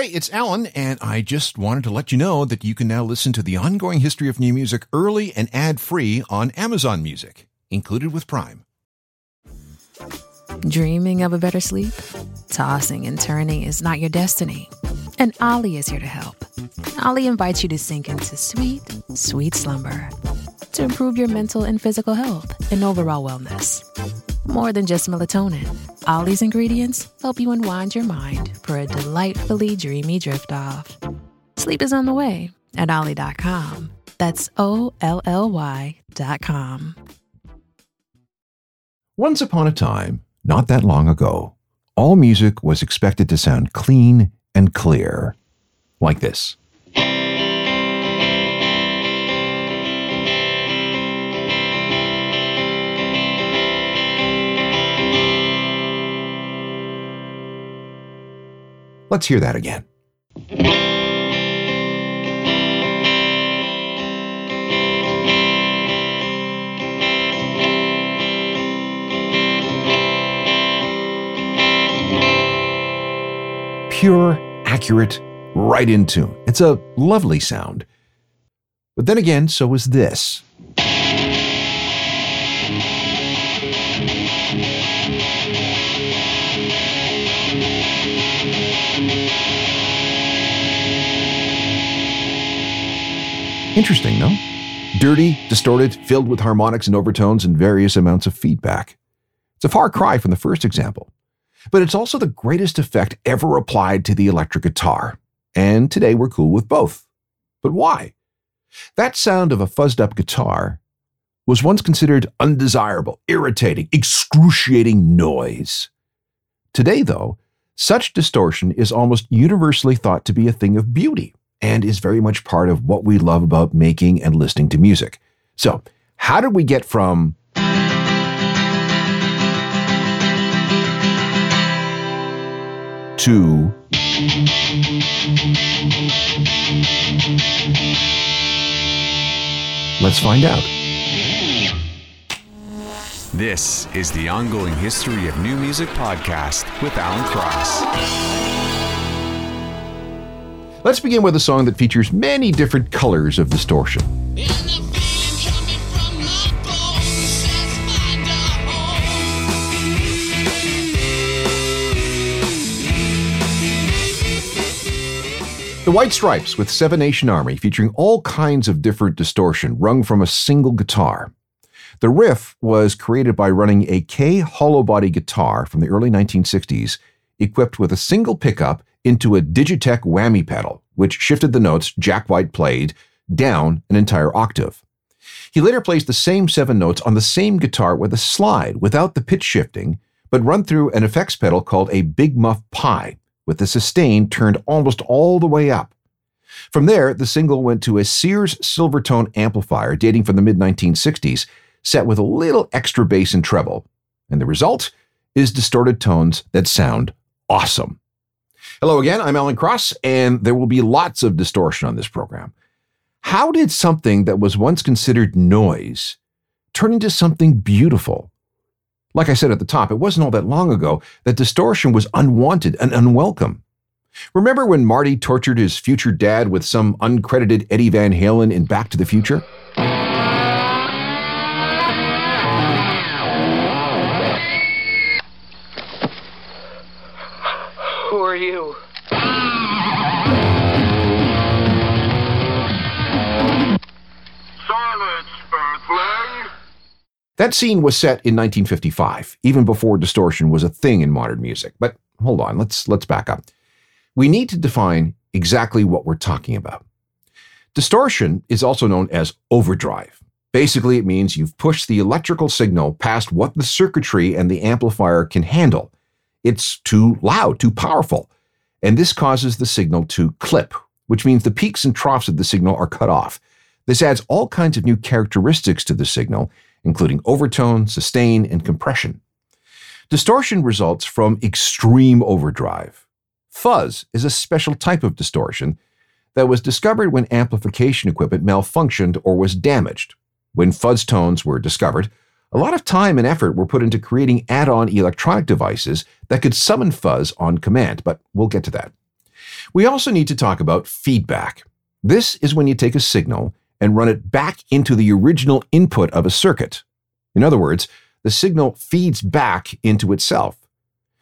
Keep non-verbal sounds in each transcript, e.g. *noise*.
Hey, it's Alan, and I just wanted to let you know that you can now listen to the ongoing history of new music early and ad free on Amazon Music, included with Prime. Dreaming of a better sleep? Tossing and turning is not your destiny. And Olly is here to help. Olly invites you to sink into sweet, sweet slumber to improve your mental and physical health and overall wellness. More than just melatonin, Olly's ingredients help you unwind your mind for a delightfully dreamy drift off. Sleep is on the way at Olly.com. That's O L L Y.com. Once upon a time, not that long ago, all music was expected to sound clean and clear. Like this. Let's hear that again. Pure, accurate, right in tune. It's a lovely sound. But then again, so is this. Interesting, no? Dirty, distorted, filled with harmonics and overtones and various amounts of feedback. It's a far cry from the first example. But it's also the greatest effect ever applied to the electric guitar. And today we're cool with both. But why? That sound of a fuzzed up guitar was once considered undesirable, irritating, excruciating noise. Today, though, such distortion is almost universally thought to be a thing of beauty and is very much part of what we love about making and listening to music. So, how did we get from to Let's find out. This is the ongoing history of new music podcast with Alan Cross. Let's begin with a song that features many different colors of distortion. The White Stripes with Seven Nation Army featuring all kinds of different distortion rung from a single guitar. The riff was created by running a Kay hollow body guitar from the early 1960s equipped with a single pickup into a Digitech whammy pedal, which shifted the notes Jack White played down an entire octave. He later plays the same seven notes on the same guitar with a slide without the pitch shifting, but run through an effects pedal called a Big Muff Pi, with the sustain turned almost all the way up. From there, the single went to a Sears Silvertone amplifier dating from the mid 1960s, set with a little extra bass and treble. And the result is distorted tones that sound awesome. Hello again, I'm Alan Cross, and there will be lots of distortion on this program. How did something that was once considered noise turn into something beautiful? Like I said at the top, it wasn't all that long ago that distortion was unwanted and unwelcome. Remember when Marty tortured his future dad with some uncredited Eddie Van Halen in Back to the Future? Who are you? Silence, Earthling! That scene was set in 1955, even before distortion was a thing in modern music. But hold on, let's let's back up. We need to define exactly what we're talking about. Distortion is also known as overdrive. Basically, it means you've pushed the electrical signal past what the circuitry and the amplifier can handle. It's too loud, too powerful, and this causes the signal to clip, which means the peaks and troughs of the signal are cut off. This adds all kinds of new characteristics to the signal, including overtone, sustain, and compression. Distortion results from extreme overdrive. Fuzz is a special type of distortion that was discovered when amplification equipment malfunctioned or was damaged. When fuzz tones were discovered, a lot of time and effort were put into creating add on electronic devices that could summon fuzz on command, but we'll get to that. We also need to talk about feedback. This is when you take a signal and run it back into the original input of a circuit. In other words, the signal feeds back into itself.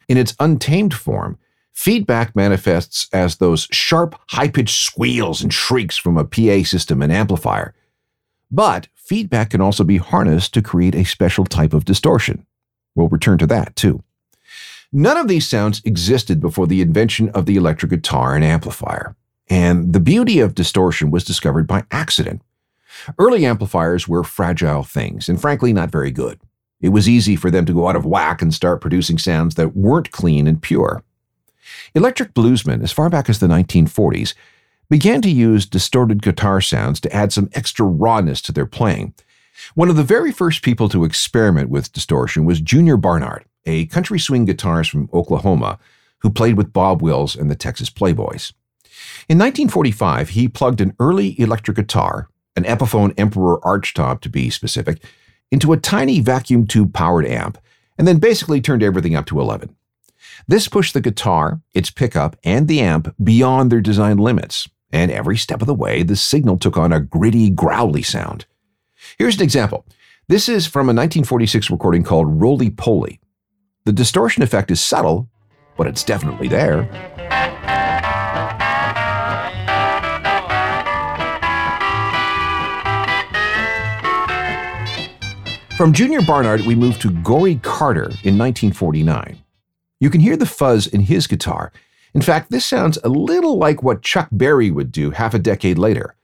In its untamed form, feedback manifests as those sharp, high pitched squeals and shrieks from a PA system and amplifier. But feedback can also be harnessed to create a special type of distortion. We'll return to that too. None of these sounds existed before the invention of the electric guitar and amplifier, and the beauty of distortion was discovered by accident. Early amplifiers were fragile things, and frankly, not very good. It was easy for them to go out of whack and start producing sounds that weren't clean and pure. Electric bluesmen, as far back as the 1940s, began to use distorted guitar sounds to add some extra rawness to their playing. One of the very first people to experiment with distortion was Junior Barnard, a country swing guitarist from Oklahoma who played with Bob Wills and the Texas Playboys. In 1945, he plugged an early electric guitar, an Epiphone Emperor archtop to be specific, into a tiny vacuum tube powered amp, and then basically turned everything up to 11. This pushed the guitar, its pickup, and the amp beyond their design limits, and every step of the way, the signal took on a gritty, growly sound. Here's an example. This is from a 1946 recording called Roly Poly. The distortion effect is subtle, but it's definitely there. From Junior Barnard, we move to Goree Carter in 1949. You can hear the fuzz in his guitar. In fact, this sounds a little like what Chuck Berry would do half a decade later.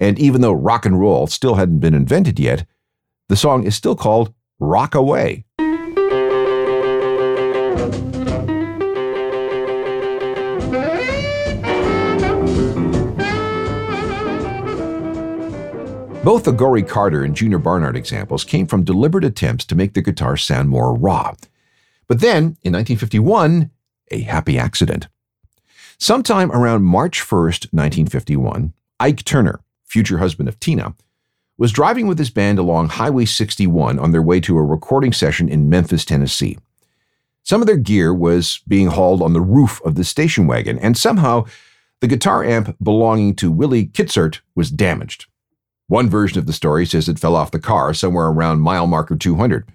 And even though rock and roll still hadn't been invented yet, the song is still called Rock Away. Both the Goree Carter and Junior Barnard examples came from deliberate attempts to make the guitar sound more raw. But then, in 1951, a happy accident. Sometime around March 1st, 1951, Ike Turner, future husband of Tina, was driving with his band along Highway 61 on their way to a recording session in Memphis, Tennessee. Some of their gear was being hauled on the roof of the station wagon, and somehow the guitar amp belonging to Willie Kizart was damaged. One version of the story says it fell off the car somewhere around mile marker 200.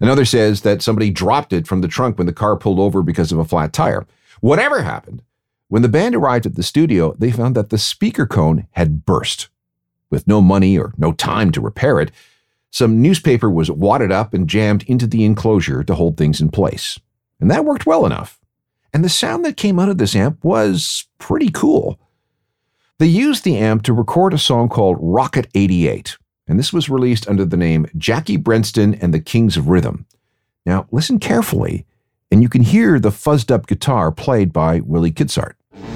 Another says that somebody dropped it from the trunk when the car pulled over because of a flat tire. Whatever happened, when the band arrived at the studio, they found that the speaker cone had burst. With no money or no time to repair it, some newspaper was wadded up and jammed into the enclosure to hold things in place. And that worked well enough. And the sound that came out of this amp was pretty cool. They used the amp to record a song called Rocket 88, and this was released under the name Jackie Brenston and the Kings of Rhythm. Now, listen carefully, and you can hear the fuzzed up guitar played by Willie Kizart.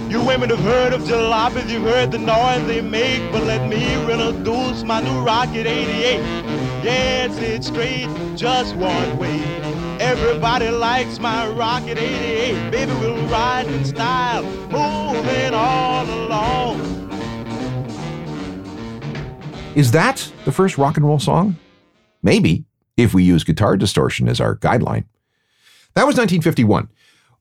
You women have heard of jalopies, you've heard the noise they make, but let me introduce my new Rocket 88. Yes, it's straight, just one way. Everybody likes my Rocket 88. Baby, we'll ride in style, moving all along. Is that the first rock and roll song? Maybe, if we use guitar distortion as our guideline. That was 1951.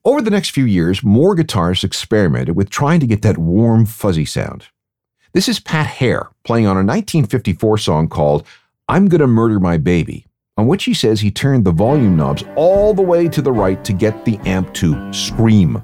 Over the next few years, more guitarists experimented with trying to get that warm, fuzzy sound. This is Pat Hare playing on a 1954 song called I'm Gonna Murder My Baby, on which he says he turned the volume knobs all the way to the right to get the amp to scream.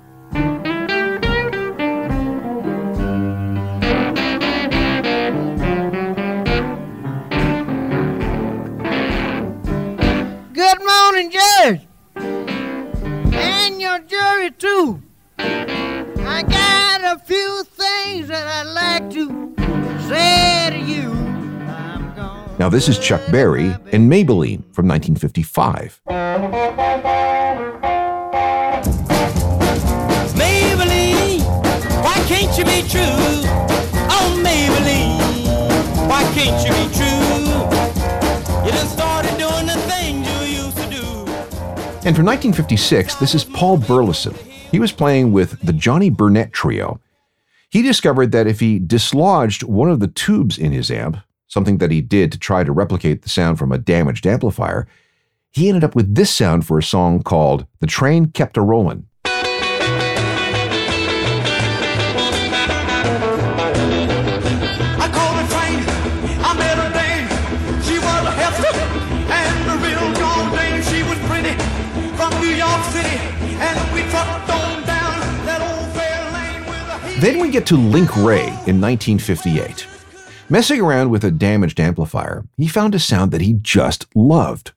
Too. I got a few things that I'd like to say to you. Now, this is Chuck Berry and Maybellene from 1955. Maybellene, why can't you be true? Oh, Maybellene, why can't you be true? You done started doing the things you used to do. And from 1956, this is Paul Burlison. He was playing with the Johnny Burnette Trio. He discovered that if he dislodged one of the tubes in his amp, something that he did to try to replicate the sound from a damaged amplifier, he ended up with this sound for a song called The Train Kept a Rollin'. Then we get to Link Wray in 1958. Messing around with a damaged amplifier, he found a sound that he just loved.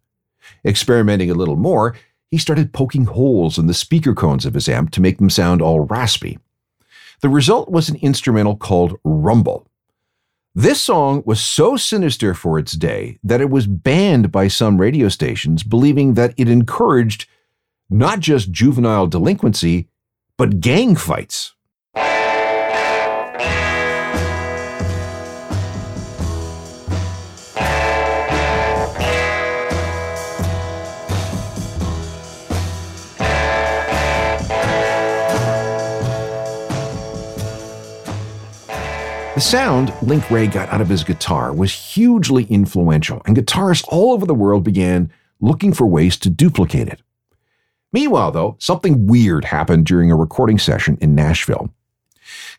Experimenting a little more, he started poking holes in the speaker cones of his amp to make them sound all raspy. The result was an instrumental called Rumble. This song was so sinister for its day that it was banned by some radio stations, believing that it encouraged not just juvenile delinquency, but gang fights. The sound Link Wray got out of his guitar was hugely influential, and guitarists all over the world began looking for ways to duplicate it. Meanwhile, though, something weird happened during a recording session in Nashville.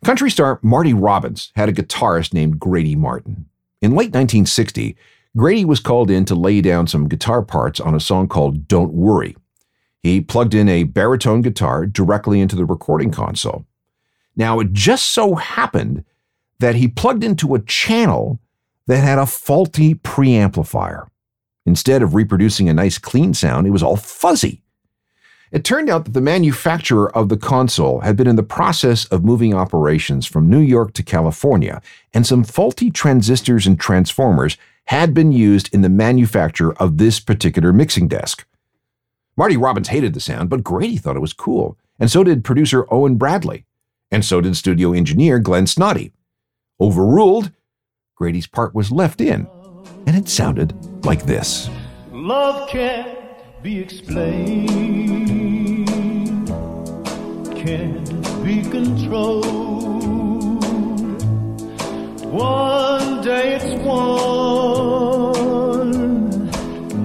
Country star Marty Robbins had a guitarist named Grady Martin. In late 1960, Grady was called in to lay down some guitar parts on a song called Don't Worry. He plugged in a baritone guitar directly into the recording console. Now, it just so happened that he plugged into a channel that had a faulty preamplifier. Instead of reproducing a nice clean sound, it was all fuzzy. It turned out that the manufacturer of the console had been in the process of moving operations from New York to California, and some faulty transistors and transformers had been used in the manufacture of this particular mixing desk. Marty Robbins hated the sound, but Grady thought it was cool, and so did producer Owen Bradley, and so did studio engineer Glenn Snoddy. Overruled, Grady's part was left in, and it sounded like this. Love can't be explained, can't be controlled. One day it's warm,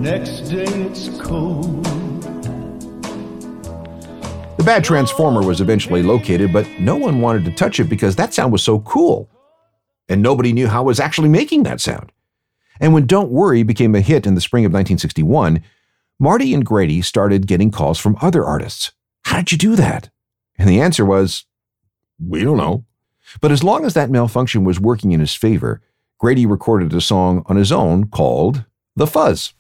next day it's cold. The bad transformer was eventually located, but no one wanted to touch it because that sound was so cool and nobody knew how it was actually making that sound. And when Don't Worry became a hit in the spring of 1961, Marty and Grady started getting calls from other artists. How did you do that? And the answer was, we don't know. But as long as that malfunction was working in his favor, Grady recorded a song on his own called The Fuzz.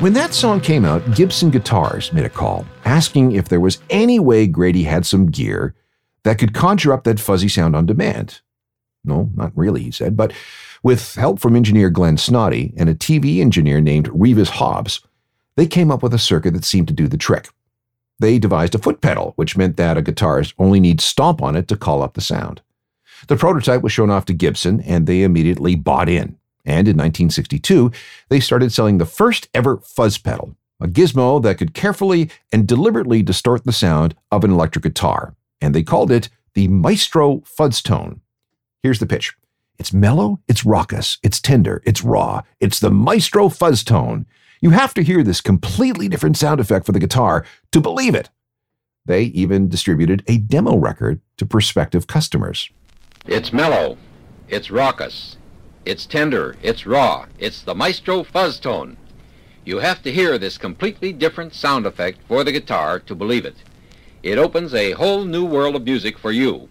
When that song came out, Gibson Guitars made a call asking if there was any way Grady had some gear that could conjure up that fuzzy sound on demand. No, not really, he said, but with help from engineer Glenn Snoddy and a TV engineer named Revis Hobbs, they came up with a circuit that seemed to do the trick. They devised a foot pedal, which meant that a guitarist only needs stomp on it to call up the sound. The prototype was shown off to Gibson, and they immediately bought in. And in 1962, they started selling the first ever fuzz pedal, a gizmo that could carefully and deliberately distort the sound of an electric guitar. And they called it the Maestro Fuzz Tone. Here's the pitch. It's mellow, it's raucous, it's tender, it's raw. It's the Maestro Fuzz Tone. You have to hear this completely different sound effect for the guitar to believe it. They even distributed a demo record to prospective customers. It's mellow. It's raucous. It's tender, it's raw, it's the Maestro fuzz tone. You have to hear this completely different sound effect for the guitar to believe it. It opens a whole new world of music for you.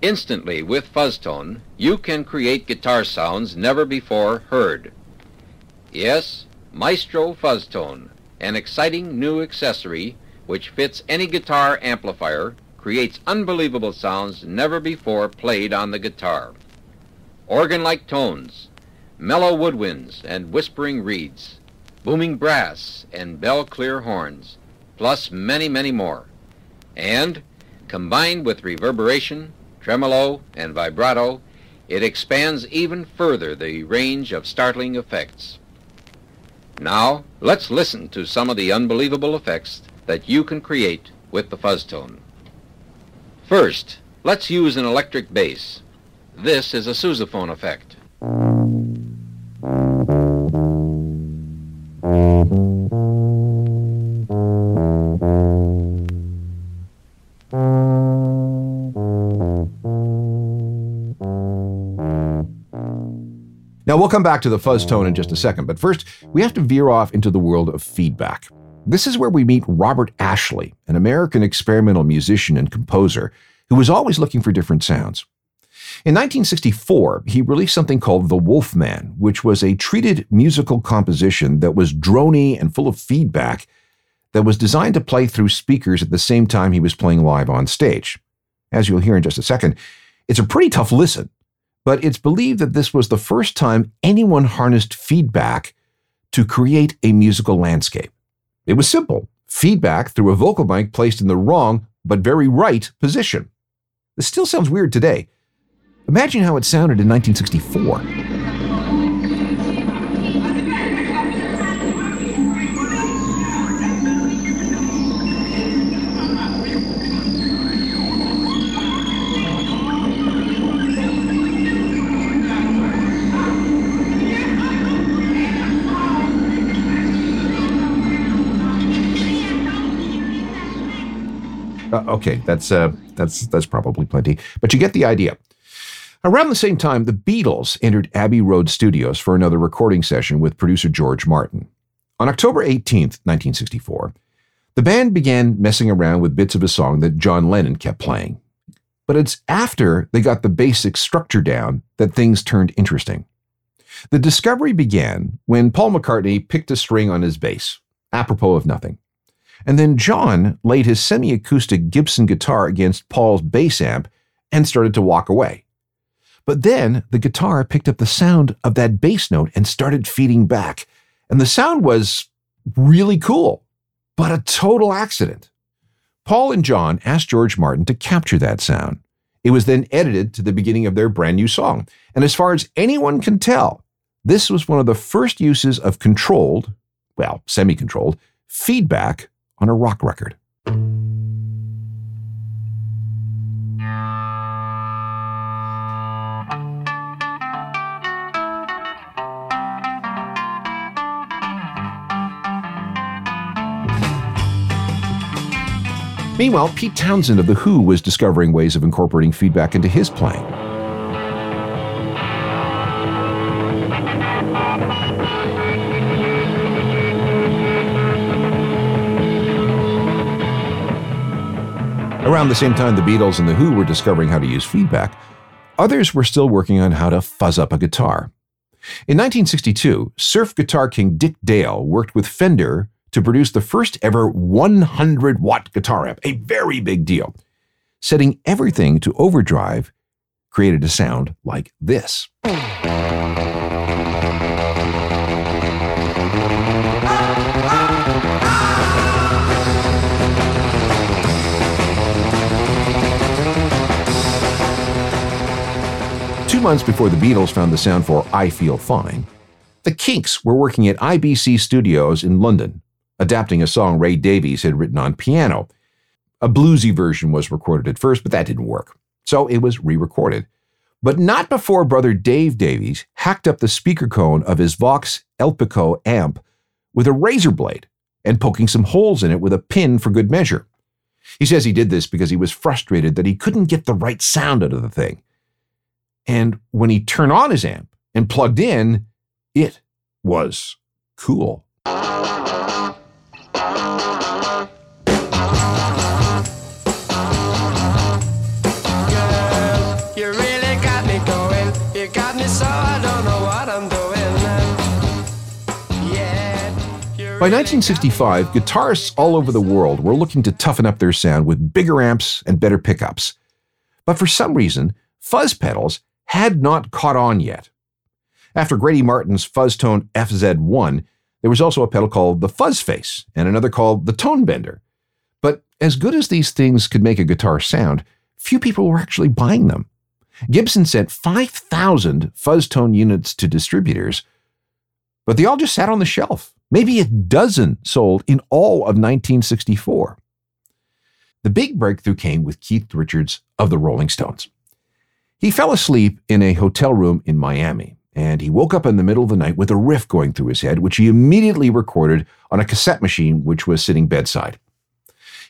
Instantly, with fuzz tone, you can create guitar sounds never before heard. Yes, Maestro fuzz tone, an exciting new accessory which fits any guitar amplifier, creates unbelievable sounds never before played on the guitar organ-like tones, mellow woodwinds and whispering reeds, booming brass and bell-clear horns, plus many, many more. And, combined with reverberation, tremolo, and vibrato, it expands even further the range of startling effects. Now, let's listen to some of the unbelievable effects that you can create with the fuzz tone. First, let's use an electric bass. This is a sousaphone effect. Now, we'll come back to the fuzz tone in just a second, but first, we have to veer off into the world of feedback. This is where we meet Robert Ashley, an American experimental musician and composer who was always looking for different sounds. In 1964, he released something called The Wolfman, which was a treated musical composition that was drony and full of feedback that was designed to play through speakers at the same time he was playing live on stage. As you'll hear in just a second, it's a pretty tough listen, but it's believed that this was the first time anyone harnessed feedback to create a musical landscape. It was simple feedback through a vocal mic placed in the wrong but very right position. This still sounds weird today. Imagine how it sounded in 1964. Uh, okay, that's uh, that's that's probably plenty, but you get the idea. Around the same time, the Beatles entered Abbey Road Studios for another recording session with producer George Martin. On October 18th, 1964, the band began messing around with bits of a song that John Lennon kept playing. But it's after they got the basic structure down that things turned interesting. The discovery began when Paul McCartney picked a string on his bass, apropos of nothing. And then John laid his semi acoustic Gibson guitar against Paul's bass amp and started to walk away. But then the guitar picked up the sound of that bass note and started feeding back. And the sound was really cool, but a total accident. Paul and John asked George Martin to capture that sound. It was then edited to the beginning of their brand new song. And as far as anyone can tell, this was one of the first uses of controlled, well, semi controlled, feedback on a rock record. Meanwhile, Pete Townshend of The Who was discovering ways of incorporating feedback into his playing. Around the same time the Beatles and The Who were discovering how to use feedback, others were still working on how to fuzz up a guitar. In 1962, surf guitar king Dick Dale worked with Fender to produce the first ever 100 watt guitar amp, a very big deal. Setting everything to overdrive created a sound like this. Two months before the Beatles found the sound for I Feel Fine, the Kinks were working at IBC Studios in London, adapting a song Ray Davies had written on piano. A bluesy version was recorded at first, but that didn't work. So it was re recorded. But not before brother Dave Davies hacked up the speaker cone of his Vox Elpico amp with a razor blade and poking some holes in it with a pin for good measure. He says he did this because he was frustrated that he couldn't get the right sound out of the thing. And when he turned on his amp and plugged in, it was cool. By 1965, guitarists all over the world were looking to toughen up their sound with bigger amps and better pickups. But for some reason, fuzz pedals had not caught on yet. After Grady Martin's Fuzztone FZ1, there was also a pedal called the Fuzz Face and another called the Tone Bender. But as good as these things could make a guitar sound, few people were actually buying them. Gibson sent 5,000 Fuzztone units to distributors, but they all just sat on the shelf. Maybe a dozen sold in all of 1964. The big breakthrough came with Keith Richards of the Rolling Stones. He fell asleep in a hotel room in Miami, and he woke up in the middle of the night with a riff going through his head, which he immediately recorded on a cassette machine which was sitting bedside.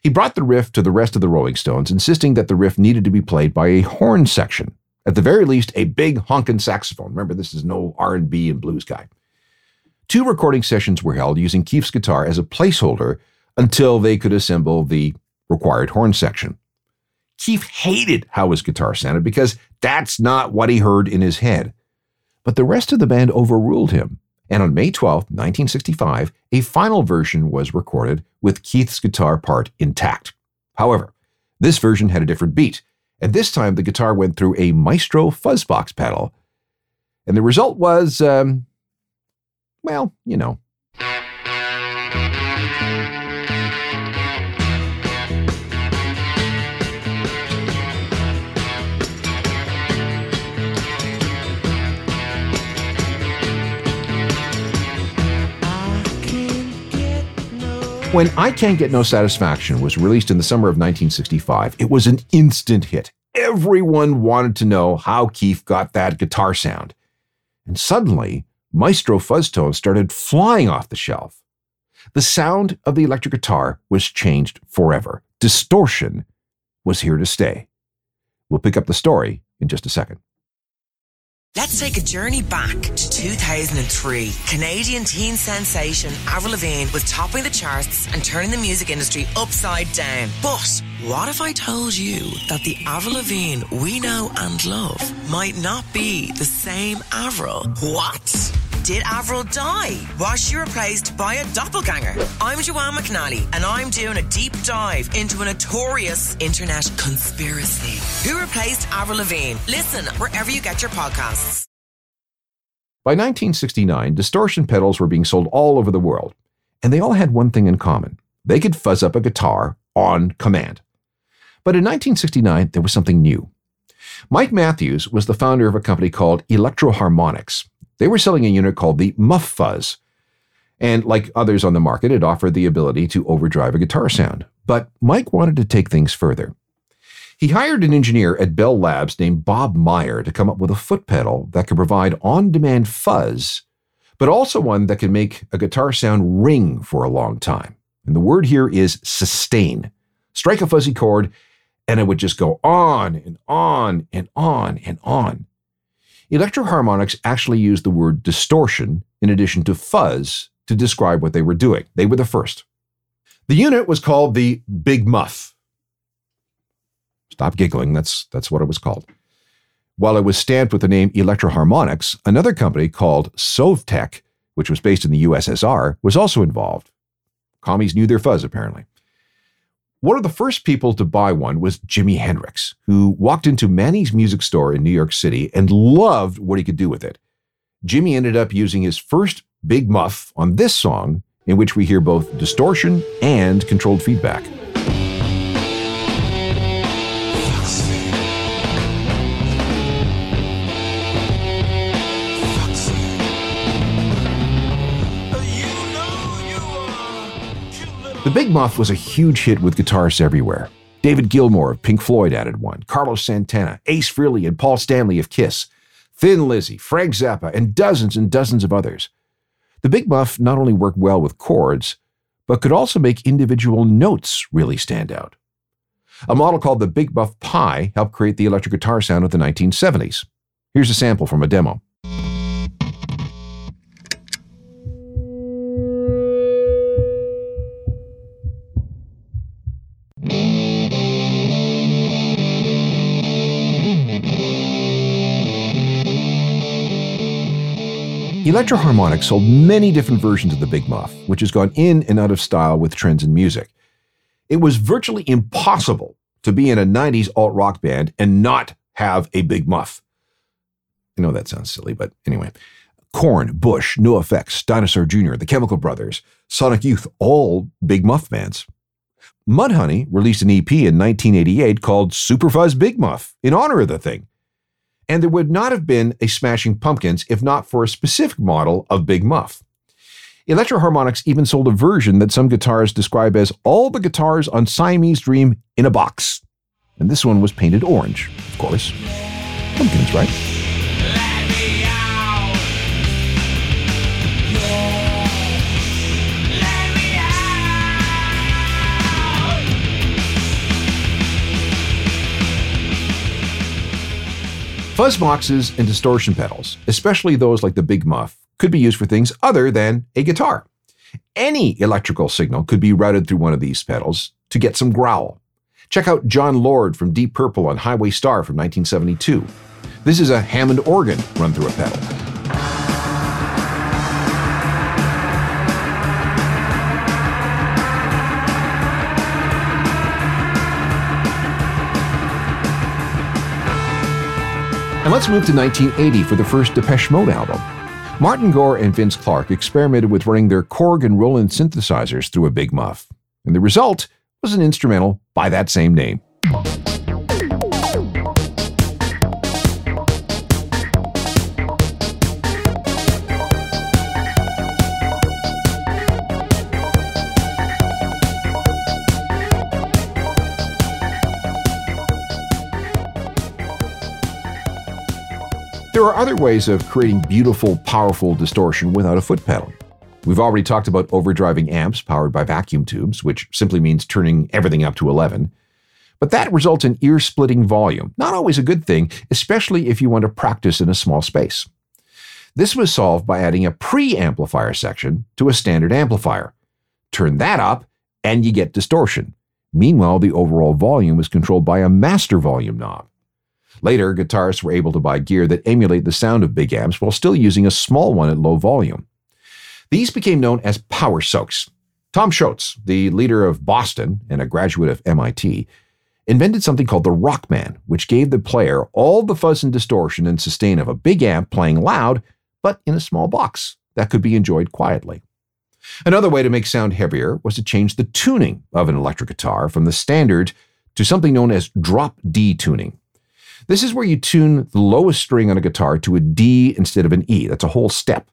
He brought the riff to the rest of the Rolling Stones, insisting that the riff needed to be played by a horn section, At the very least, a big honkin' saxophone. Remember, this is no R&B and blues guy. Two recording sessions were held using Keef's guitar as a placeholder until they could assemble the required horn section. Keef hated how his guitar sounded because that's not what he heard in his head. But the rest of the band overruled him, and on May 12, 1965, a final version was recorded with Keith's guitar part intact. However, this version had a different beat, and this time the guitar went through a Maestro fuzzbox pedal, and the result was, um, well, you know. When I Can't Get No Satisfaction was released in the summer of 1965, it was an instant hit. Everyone wanted to know how Keef got that guitar sound. And suddenly, Maestro Fuzztone started flying off the shelf. The sound of the electric guitar was changed forever. Distortion was here to stay. We'll pick up the story in just a second. Let's take a journey back to 2003. Canadian teen sensation Avril Lavigne was topping the charts and turning the music industry upside down. But what if I told you that the Avril Lavigne we know and love might not be the same Avril? What? Did Avril die? Was she replaced by a doppelganger? I'm Joanne McNally, and I'm doing a deep dive into a notorious internet conspiracy. Who replaced Avril Lavigne? Listen wherever you get your podcasts. By 1969, distortion pedals were being sold all over the world, and they all had one thing in common they could fuzz up a guitar on command. But in 1969, there was something new. Mike Matthews was the founder of a company called Electro-Harmonix. They were selling a unit called the Muff Fuzz. And like others on the market, it offered the ability to overdrive a guitar sound. But Mike wanted to take things further. He hired an engineer at Bell Labs named Bob Myer to come up with a foot pedal that could provide on demand fuzz, but also one that could make a guitar sound ring for a long time. And the word here is sustain. Strike a fuzzy chord, and it would just go on and on and on and on. Electro-Harmonix actually used the word distortion in addition to fuzz to describe what they were doing. They were the first. The unit was called the Big Muff. Stop giggling, that's, that's what it was called. While it was stamped with the name Electro-Harmonix, another company called Sovtek, which was based in the USSR, was also involved. Commies knew their fuzz, apparently. One of the first people to buy one was Jimi Hendrix, who walked into Manny's music store in New York City and loved what he could do with it. Jimi ended up using his first big muff on this song, in which we hear both distortion and controlled feedback. The Big Muff was a huge hit with guitarists everywhere. David Gilmour of Pink Floyd added one, Carlos Santana, Ace Frehley, and Paul Stanley of Kiss, Thin Lizzy, Frank Zappa, and dozens and dozens of others. The Big Muff not only worked well with chords, but could also make individual notes really stand out. A model called the Big Muff Pi helped create the electric guitar sound of the 1970s. Here's a sample from a demo. Electro-Harmonix sold many different versions of the Big Muff, which has gone in and out of style with trends in music. It was virtually impossible to be in a 90s alt rock band and not have a Big Muff. I know that sounds silly, but anyway. Korn, Bush, NOFX, Dinosaur Jr., The Chemical Brothers, Sonic Youth, all Big Muff bands. Mudhoney released an EP in 1988 called Superfuzz Big Muff in honor of the thing and there would not have been a Smashing Pumpkins if not for a specific model of Big Muff. Electro-Harmonix even sold a version that some guitarists describe as all the guitars on Siamese Dream in a box. And this one was painted orange, of course. Pumpkins, right? Fuzz boxes and distortion pedals, especially those like the Big Muff, could be used for things other than a guitar. Any electrical signal could be routed through one of these pedals to get some growl. Check out Jon Lord from Deep Purple on Highway Star from 1972. This is a Hammond organ run through a pedal. And let's move to 1980 for the first Depeche Mode album. Martin Gore and Vince Clarke experimented with running their Korg and Roland synthesizers through a Big Muff, and the result was an instrumental by that same name. There are other ways of creating beautiful, powerful distortion without a foot pedal. We've already talked about overdriving amps powered by vacuum tubes, which simply means turning everything up to 11. But that results in ear splitting volume, not always a good thing, especially if you want to practice in a small space. This was solved by adding a pre-amplifier section to a standard amplifier. Turn that up, and you get distortion. Meanwhile, the overall volume is controlled by a master volume knob. Later, guitarists were able to buy gear that emulate the sound of big amps while still using a small one at low volume. These became known as power soaks. Tom Scholz, the leader of Boston and a graduate of MIT, invented something called the Rockman, which gave the player all the fuzz and distortion and sustain of a big amp playing loud, but in a small box that could be enjoyed quietly. Another way to make sound heavier was to change the tuning of an electric guitar from the standard to something known as drop D tuning. This is where you tune the lowest string on a guitar to a D instead of an E. That's a whole step.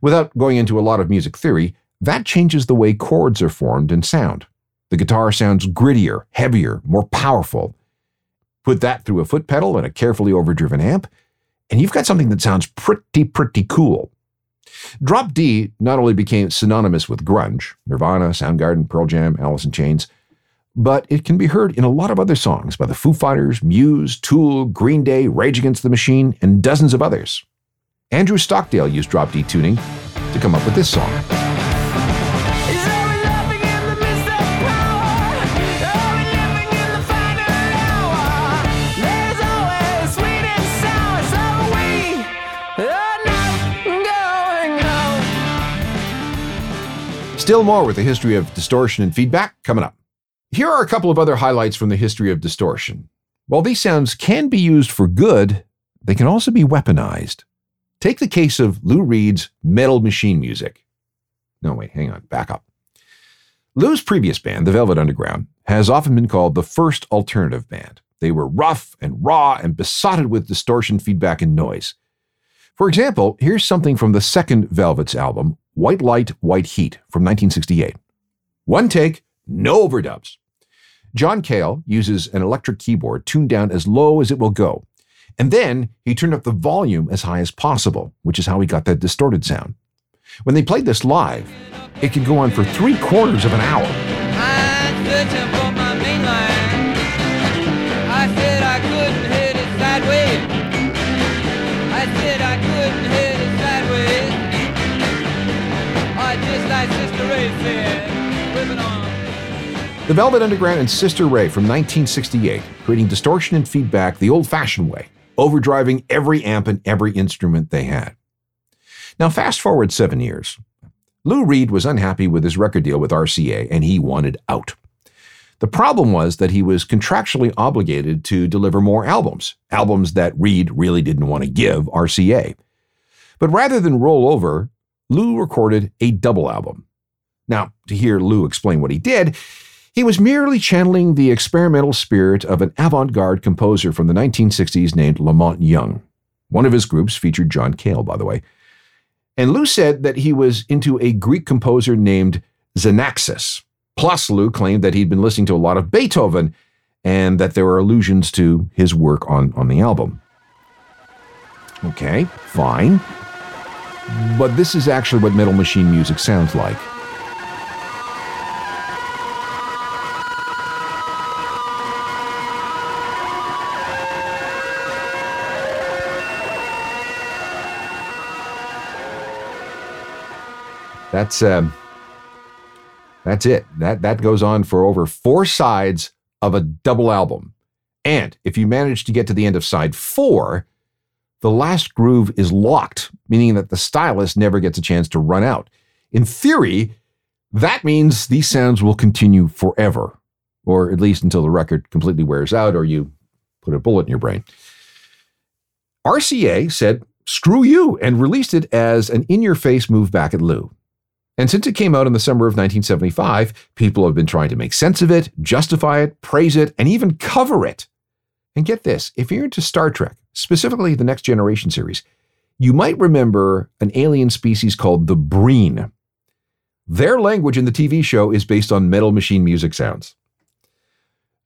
Without going into a lot of music theory, that changes the way chords are formed and sound. The guitar sounds grittier, heavier, more powerful. Put that through a foot pedal and a carefully overdriven amp, and you've got something that sounds pretty, pretty cool. Drop D not only became synonymous with grunge, Nirvana, Soundgarden, Pearl Jam, Alice in Chains, but it can be heard in a lot of other songs by the Foo Fighters, Muse, Tool, Green Day, Rage Against the Machine, and dozens of others. Andrew Stockdale used drop D tuning to come up with this song. Still more with the history of distortion and feedback coming up. Here are a couple of other highlights from the history of distortion. While these sounds can be used for good, they can also be weaponized. Take the case of Lou Reed's Metal Machine Music. No, wait, hang on, back up. Lou's previous band, the Velvet Underground, has often been called the first alternative band. They were rough and raw and besotted with distortion, feedback, and noise. For example, here's something from the second Velvet's album, White Light, White Heat, from 1968. One take, no overdubs. John Cale uses an electric keyboard tuned down as low as it will go. And then he turned up the volume as high as possible, which is how he got that distorted sound. When they played this live, it could go on for three quarters of an hour. The Velvet Underground and Sister Ray from 1968, creating distortion and feedback the old fashioned way, overdriving every amp and every instrument they had. Now, fast forward seven years. Lou Reed was unhappy with his record deal with RCA and he wanted out. The problem was that he was contractually obligated to deliver more albums, albums that Reed really didn't want to give RCA. But rather than roll over, Lou recorded a double album. Now, to hear Lou explain what he did, he was merely channeling the experimental spirit of an avant garde composer from the 1960s named La Monte Young. One of his groups featured John Cale, by the way. And Lou said that he was into a Greek composer named Xenakis. Plus, Lou claimed that he'd been listening to a lot of Beethoven and that there were allusions to his work on, on the album. Okay, fine. But this is actually what Metal Machine music sounds like. That's um, that's it. That that goes on for over four sides of a double album. And if you manage to get to the end of side four, the last groove is locked, meaning that the stylus never gets a chance to run out. In theory, that means these sounds will continue forever, or at least until the record completely wears out or you put a bullet in your brain. RCA said, screw you, and released it as an in your face move back at Lou. And since it came out in the summer of 1975, people have been trying to make sense of it, justify it, praise it, and even cover it. And get this if you're into Star Trek, specifically the Next Generation series, you might remember an alien species called the Breen. Their language in the TV show is based on metal machine music sounds.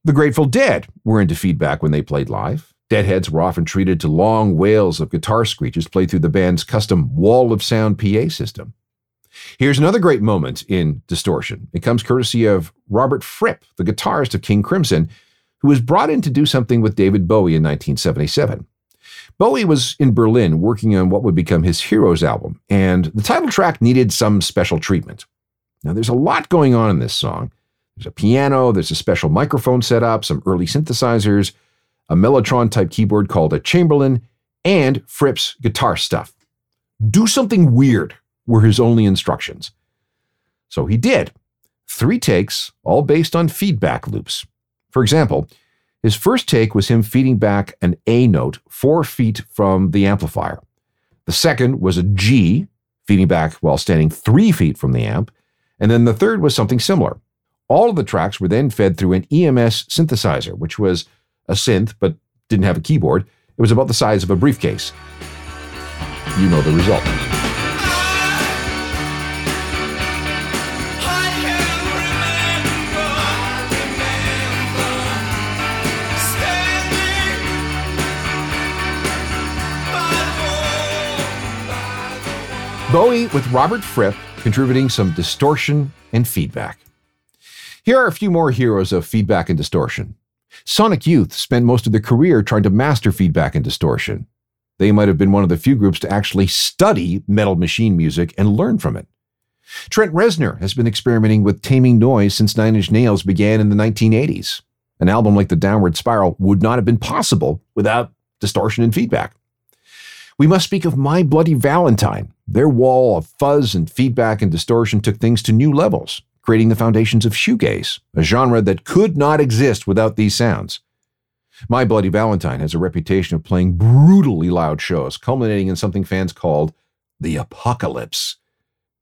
The Grateful Dead were into feedback when they played live. Deadheads were often treated to long wails of guitar screeches played through the band's custom wall of sound PA system. Here's another great moment in distortion. It comes courtesy of Robert Fripp, the guitarist of King Crimson, who was brought in to do something with David Bowie in 1977. Bowie was in Berlin working on what would become his Heroes album, and the title track needed some special treatment. Now, there's a lot going on in this song. There's a piano, there's a special microphone setup, some early synthesizers, a Mellotron type keyboard called a Chamberlin, and Fripp's guitar stuff. Do something weird were his only instructions. So he did. Three takes, all based on feedback loops. For example, his first take was him feeding back an A note four feet from the amplifier. The second was a G, feeding back while standing three feet from the amp. And then the third was something similar. All of the tracks were then fed through an EMS synthesizer, which was a synth but didn't have a keyboard. It was about the size of a briefcase. You know the result. Bowie with Robert Fripp contributing some distortion and feedback. Here are a few more heroes of feedback and distortion. Sonic Youth spent most of their career trying to master feedback and distortion. They might have been one of the few groups to actually study metal machine music and learn from it. Trent Reznor has been experimenting with taming noise since Nine Inch Nails began in the 1980s. An album like The Downward Spiral would not have been possible without distortion and feedback. We must speak of My Bloody Valentine. Their wall of fuzz and feedback and distortion took things to new levels, creating the foundations of shoegaze, a genre that could not exist without these sounds. My Bloody Valentine has a reputation of playing brutally loud shows, culminating in something fans called the apocalypse,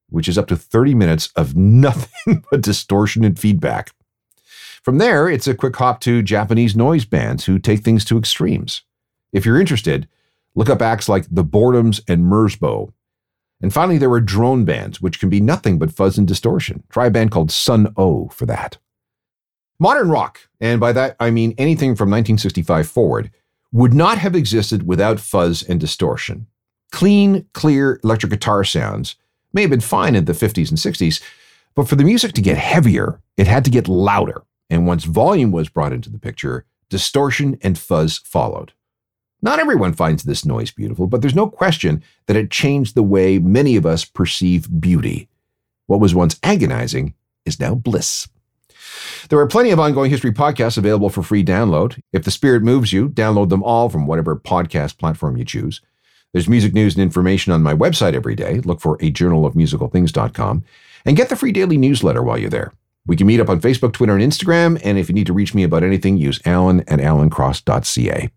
which is up to 30 minutes of *laughs* nothing but distortion and feedback. From there, it's a quick hop to Japanese noise bands who take things to extremes. If you're interested, Look up acts like The Boredoms and Merzbow. And finally, there are drone bands, which can be nothing but fuzz and distortion. Try a band called Sunn O))) for that. Modern rock, and by that I mean anything from 1965 forward, would not have existed without fuzz and distortion. Clean, clear electric guitar sounds may have been fine in the 50s and 60s, but for the music to get heavier, it had to get louder. And once volume was brought into the picture, distortion and fuzz followed. Not everyone finds this noise beautiful, but there's no question that it changed the way many of us perceive beauty. What was once agonizing is now bliss. There are plenty of ongoing history podcasts available for free download. If the spirit moves you, download them all from whatever podcast platform you choose. There's music news and information on my website every day. Look for ajournalofmusicalthings.com and get the free daily newsletter while you're there. We can meet up on Facebook, Twitter, and Instagram. And if you need to reach me about anything, use alan at alancross.ca.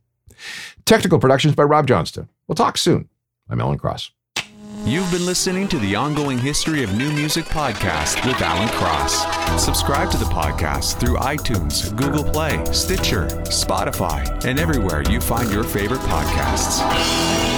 Technical productions by Rob Johnston. We'll talk soon. I'm Alan Cross. You've been listening to the Ongoing History of New Music podcast with Alan Cross. Subscribe to the podcast through iTunes, Google Play, Stitcher, Spotify, and everywhere you find your favorite podcasts.